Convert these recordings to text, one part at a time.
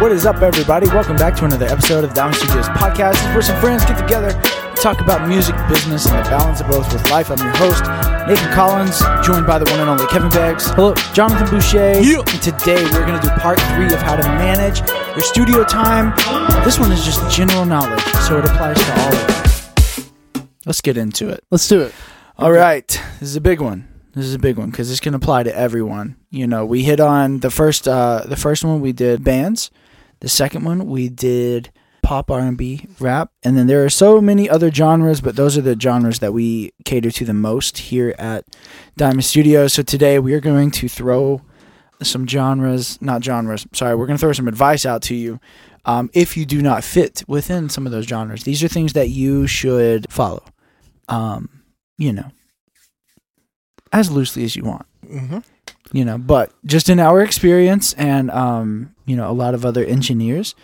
What is up, everybody? Welcome back to another episode of the Diamond Studios podcast. Is where some friends get together, talk about music, business, and the balance of both with life. I'm your host, Nathan Collins, joined by the one and only Kevin Beggs. Hello, Jonathan Boucher. Yeah. And today we're going to do part three of how to manage your studio time. This one is just general knowledge, so it applies to all of you. Let's get into it. Let's do it. All right, this is a big one. This is a big one because this can apply to everyone. You know, we hit on the first, uh, the first one we did bands. The second one we did pop R and B, rap, and then there are so many other genres, but those are the genres that we cater to the most here at Diamond Studios. So today we are going to throw some genres, not genres. Sorry, we're going to throw some advice out to you. Um, if you do not fit within some of those genres, these are things that you should follow. Um, you know, as loosely as you want Mm-hmm. you know but just in our experience and um you know a lot of other engineers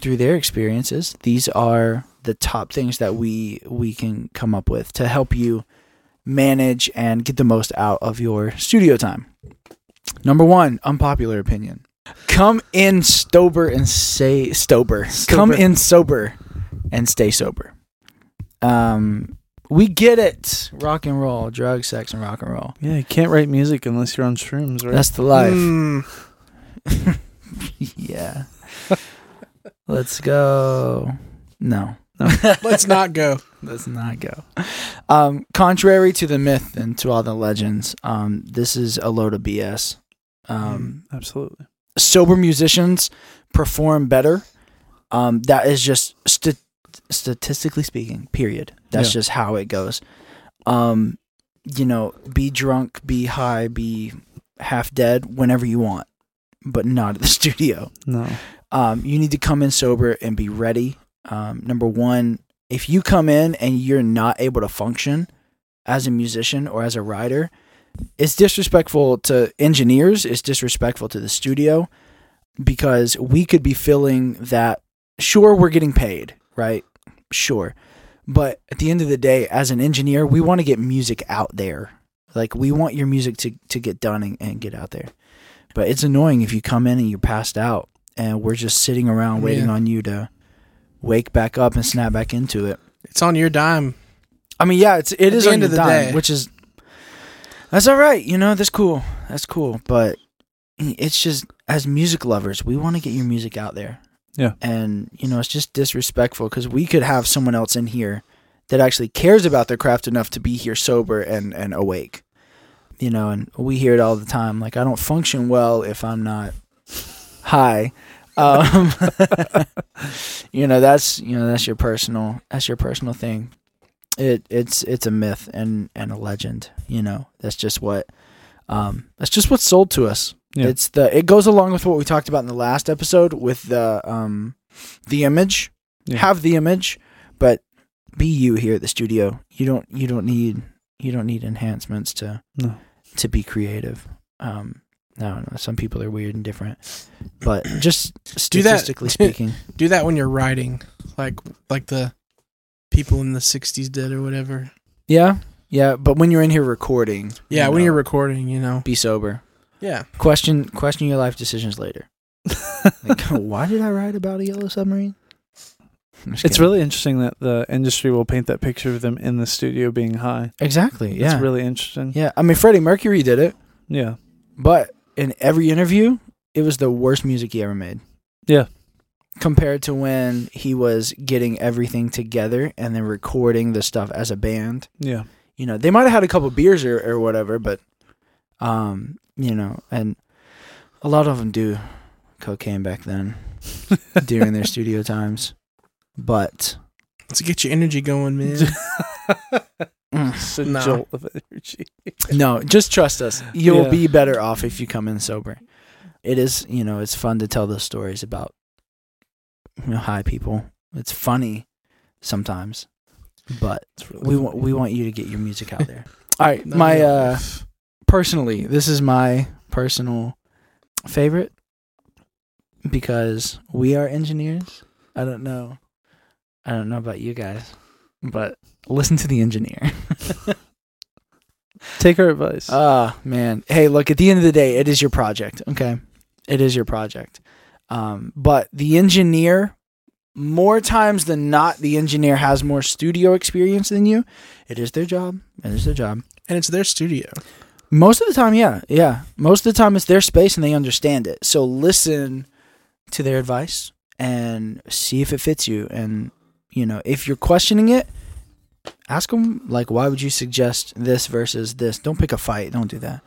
through their experiences these are the top things that we we can come up with to help you manage and get the most out of your studio time. Number one unpopular opinion. Come in sober and say sober. Come in sober and stay sober. Um we get it. Rock and roll drugs sex and rock and roll. Yeah, you can't write music unless you're on shrooms, right? that's the life. Mm, yeah. Let's go. No. let's not go. Let's not go. Um, contrary to the myth and to all the legends, um, this is a load of BS. Um, Absolutely. sober musicians perform better. Um, that is just st- statistically speaking. Period. That's Yeah. just how it goes. Um, you know, be drunk, be high, be half dead whenever you want, but not at the studio. No. um, you need to come in sober and be ready. Um, number one, if you come in and you're not able to function as a musician or as a writer, it's disrespectful to engineers. It's disrespectful to the studio because we could be feeling that. Sure, we're getting paid, right? Sure, but at the end of the day, as an engineer, we want to get music out there. Like we want your music to to get done and, and get out there. But it's annoying if you come in and you're passed out and we're just sitting around waiting Yeah. on you to wake back up and snap back into it. It's on your dime. I mean, yeah, it's it At is the on end your of the dime, day. which is that's all right. You know, that's cool. That's cool. But it's just as music lovers, we want to get your music out there. Yeah. and you know, it's just disrespectful because we could have someone else in here that actually cares about their craft enough to be here sober and and awake. You know, and we hear it all the time. Like, I don't function well if I'm not high. Um, you know, that's you know that's your personal that's your personal thing. It it's it's a myth and and a legend. You know, that's just what um that's just what's sold to us. Yeah. It's the it goes along with what we talked about in the last episode with the um the image. Yeah. Have the image, but be you here at the studio. You don't you don't need you don't need enhancements to No. to be creative. Um I don't. Some people are weird and different, but just Do that. statistically speaking, Do that when you're writing, like like the people in the '60s did or whatever. yeah, yeah. But when you're in here recording, Yeah, you when know, you're recording, you know. be sober. Yeah. Question question your life decisions later. Like, why did I write about a yellow submarine? I'm just It's kidding. really interesting that the industry will paint that picture of them in the studio being high. exactly yeah It's really interesting. yeah. I mean, Freddie Mercury did it, Yeah. but in every interview, it was the worst music he ever made. Yeah. Compared to when he was getting everything together and then recording the stuff as a band. Yeah. you know, they might have had a couple beers or, or whatever, but, um, you know, and a lot of them do cocaine back then during their studio times. But Let's get your energy going, man. It's a No. jolt of energy. no, just trust us. You'll Yeah. be better off if you come in sober. It is, you know, it's fun to tell those stories about you know, high people. It's funny sometimes, but really we want we want you to get your music out there. All right, No, my no. uh personally, this is my personal favorite because we are engineers. I don't know. I don't know about you guys, but listen to the engineer. Take our advice. Ah, man. Hey, look, at the end of the day, it is your project, okay? It is your project. Um, but the engineer, more times than not, the engineer has more studio experience than you. It is their job. It is their job. And it's their studio. Most of the time, yeah, yeah. Most of the time, it's their space and they understand it. So listen to their advice and see if it fits you. And you know, if you're questioning it, ask them like, why would you suggest this versus this? Don't pick a fight. Don't do that.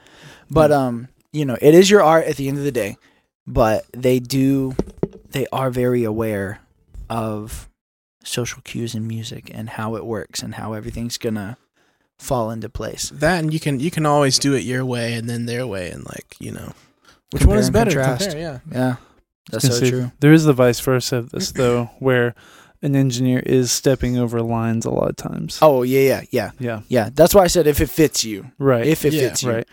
But um, you know, it is your art at the end of the day. But they do, they are very aware of social cues in music and how it works and how everything's gonna fall into place. That and you can you can always do it your way and then their way and like you know which Compare one is and better? contrast. Compare, yeah. Yeah, that's so gonna say, true. There is the vice versa of this though, where an engineer is stepping over lines a lot of times. Oh yeah, yeah, yeah, yeah, yeah. That's why I said if it fits you, right. if it Yeah, fits you. right.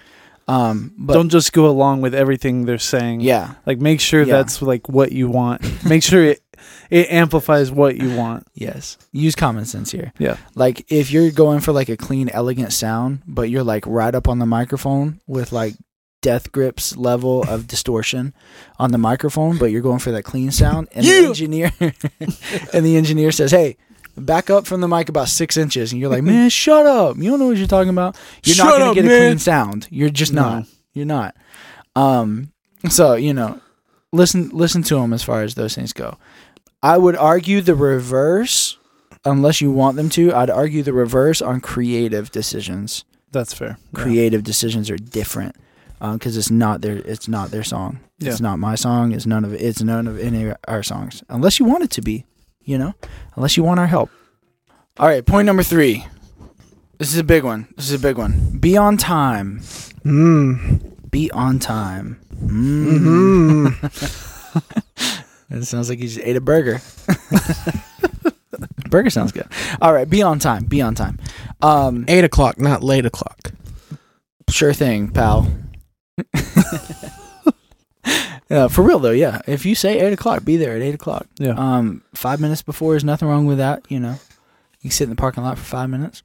Um, but Don't just go along with everything they're saying. yeah, Like make sure Yeah. that's like what you want. make sure it it amplifies what you want. yes. Use common sense here. Yeah. Like if you're going for like a clean, elegant sound, but you're like right up on the microphone with like death grips level of distortion on the microphone, but you're going for that clean sound, and Yeah. the engineer and the engineer says, "Hey." Back up from the mic about six inches, and you're like, "Man, shut up! You don't know what you're talking about. You're not gonna up, get a clean sound. You're just No. not. You're not." Um, so you know, listen, listen to them as far as those things go. I would argue the reverse, unless you want them to. I'd argue the reverse on creative decisions. That's fair. Yeah. Creative decisions are different because it's not their it's not their song. Yeah. It's not my song. It's none of it. It's none of any of our songs, unless you want it to be. You know, unless you want our help. All right, point number three. This is a big one. This is a big one. Be on time. Mm. Be on time. Mm. Mm-hmm. It sounds like you just ate a burger. burger sounds good. All right, be on time. Be on time. Um, Eight o'clock, not late o'clock. sure thing, pal. Yeah, for real though. Yeah, if you say eight o'clock, be there at eight o'clock. Yeah. Um, five minutes before is nothing wrong with that. You know, you can sit in the parking lot for five minutes.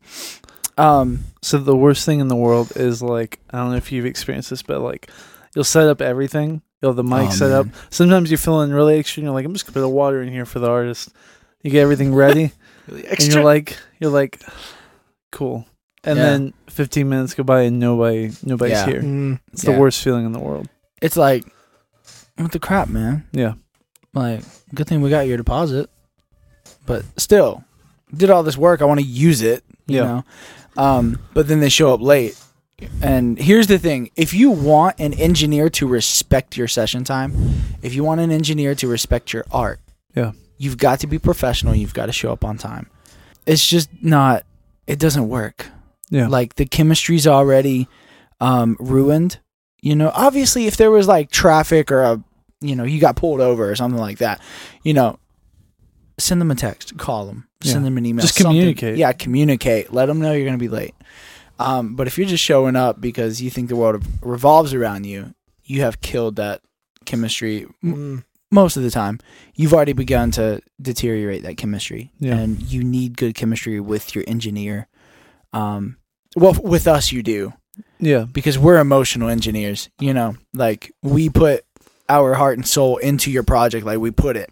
Um, So the worst thing in the world is like I don't know if you've experienced this, but like you'll set up everything. You'll have the mic Oh, set up. Sometimes you're feeling really extra. and You're like, I'm just gonna put a water in here for the artist. You get everything ready, and you're like, you're like, cool. And Yeah. then 15 minutes go by and nobody, nobody's Yeah. here. Mm. It's Yeah. the worst feeling in the world. it's like, what the crap, man. Yeah. Like, good thing we got your deposit, but still, did all this work. I want to use it. You Yeah. know, um, but then they show up late. And here's the thing: if you want an engineer to respect your session time, if you want an engineer to respect your art, Yeah. you've got to be professional. You've got to show up on time. It's just not. It doesn't work. Yeah. Like the chemistry's already um, ruined. You know, obviously, if there was like traffic or a, you know, you got pulled over or something like that, you know, send them a text, call them, send them an email, Just something. communicate. Yeah, communicate. Let them know you're going to be late. Um, but if you're just showing up because you think the world revolves around you, you have killed that chemistry. Mm. Most of the time, you've already begun to deteriorate that chemistry, Yeah. and you need good chemistry with your engineer. Um, well, with us, you do Yeah. because we're emotional engineers. You know, like we put our heart and soul into your project, like we put it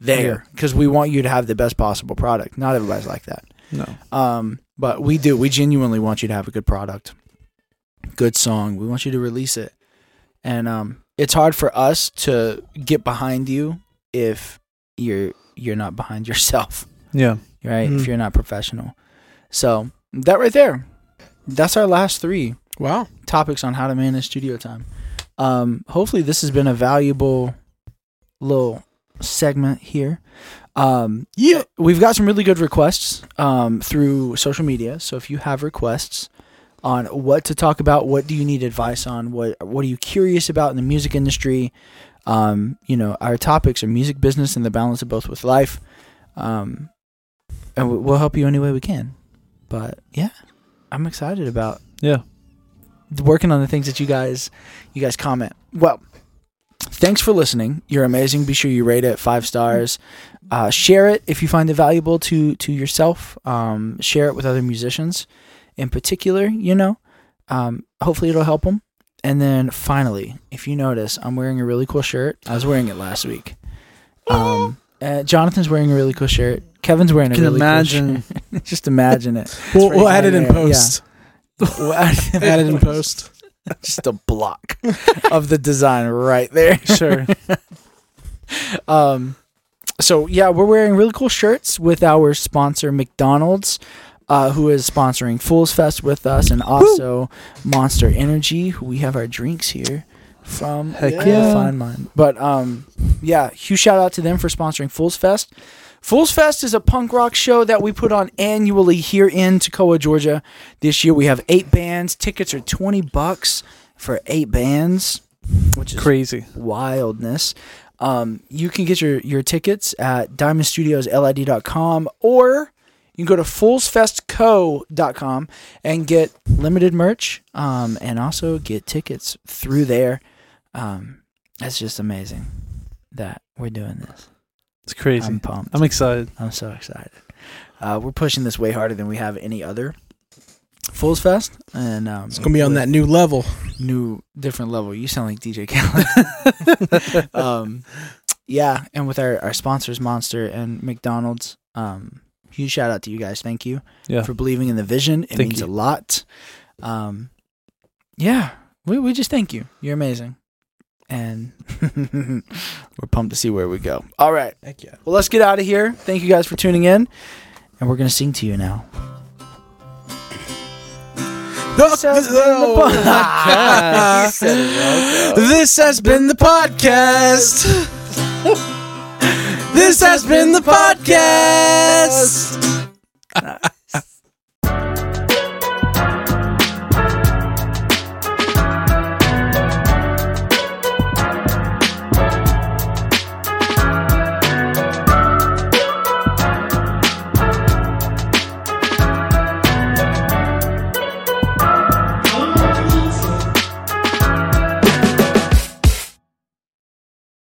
there because we want you to have the best possible product. Not everybody's like that. No. Um, but we do. We genuinely want you to have a good product, good song. We want you to release it, and um, it's hard for us to get behind you if you're you're not behind yourself, Yeah. right? If Mhm. you're not professional. So that right there, that's our last three Wow. topics on how to manage studio time. Um, hopefully, this has been a valuable little segment here. Um, Yeah. we've got some really good requests um, through social media. So if you have requests on what to talk about, what do you need advice on, what what are you curious about in the music industry, um, you know, our topics are music business and the balance of both with life. Um, and we- we'll help you any way we can. But yeah, I'm excited about Yeah. working on the things that you guys you guys comment. Well, thanks for listening. You're amazing. Be sure you rate it five stars. Uh, share it if you find it valuable to to yourself. Um, share it with other musicians, in particular. You know, um, hopefully it'll help them. and then finally, if you notice, I'm wearing a really cool shirt. I was wearing it last week. Um, uh, Jonathan's wearing a really cool shirt. Kevin's wearing a can really imagine. cool. Just imagine it. We'll, we'll add it in there, yeah. post. We'll add it Add it in post. Just a block of the design right there. Sure. Um, so yeah, we're wearing really cool shirts with our sponsor McDonald's, uh, who is sponsoring Fools Fest with us, and also Monster Energy, who we have our drinks here from. Heck yeah. find mine. But um, yeah, huge shout out to them for sponsoring Fools Fest. Fools Fest is a punk rock show that we put on annually here in Toccoa, Georgia. This year we have eight bands. Tickets are twenty bucks for eight bands, which is Crazy. wildness. Um, you can get your, your tickets at diamondstudioslid.com or you can go to foolsfestco.com and get limited merch um, and also get tickets through there. Um, it's just amazing that we're doing this. It's crazy. I'm pumped. I'm excited. I'm so excited. Uh, we're pushing this way harder than we have any other Fools Fest, and um, It's gonna be on that new level. new different level. You sound like DJ Khaled. um, yeah, and with our, our sponsors, Monster and McDonald's, um, huge shout out to you guys. Thank you Yeah. for believing in the vision. It Thank means you. a lot. Um, yeah, we we just thank you. You're amazing, and we're pumped to see where we go. All right, Heck yeah. well, let's get out of here. Thank you guys for tuning in, and we're gonna sing to you now. This has been the podcast. You said it, Rocco. This has been the podcast. this has been the podcast.